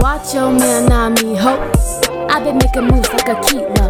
Macho man, not me, ho. i been making moves like a kilo.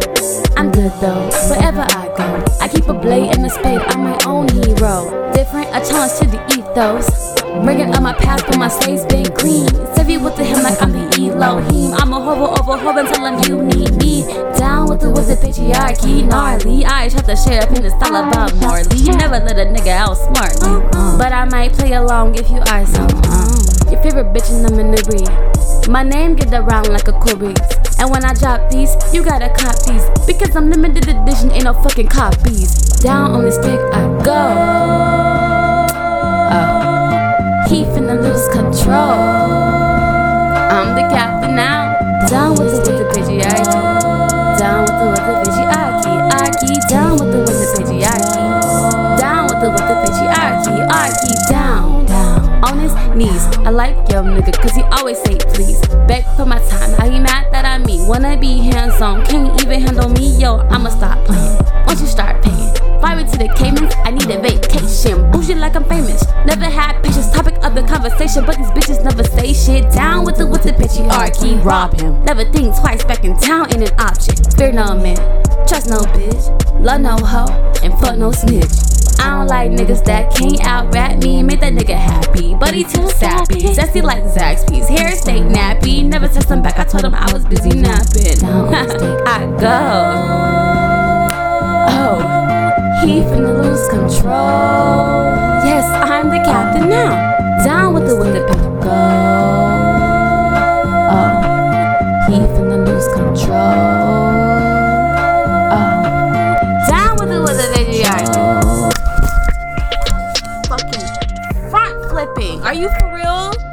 I'm good though, wherever I go. I keep a blade and a spade, I'm my own hero. Different, a challenge to the ethos. Bringing up my past, but my slave's been green. Savvy with the him like I'm the Elohim. I'm a hobo over hobo and I'm you need me. Down with the wizard patriarchy, gnarly. I try to share up in the style about Marley. Never let a nigga outsmart me. Uh-uh. But I might play along if you are so. Uh-uh. Your favorite bitch I'm in the breed. My name get around like a Corey's. And when I drop these, you gotta cop these. Because I'm limited edition, ain't no fucking copies. Down on the stick, I go. Oh. He finna lose control. I'm the captain now. Down with the the patriarchy. Knees. I like your nigga, cause he always say please. Back for my time. How he mad that I mean? Wanna be hands on. Can't even handle me, yo. I'ma stop playing. Once you start paying. Me to the Caymans, I need a vacation. Bougie like I'm famous. Never had patience, topic of the conversation, but these bitches never say shit. Down with the with the patriarchy, rob him. Never think twice, back in town ain't an option. Fear no man, trust no bitch, love no hoe, and fuck no snitch. I don't like niggas that can't out rap me, make that nigga happy, but he too sappy. Sassy like Zaxby's, hair stay nappy. Never text him back, I told him I was busy napping. I go. Oh. He finna lose control. Yes, I'm the captain now. Down with the with the go. Oh, he finna lose control. Flipping. Are you for real?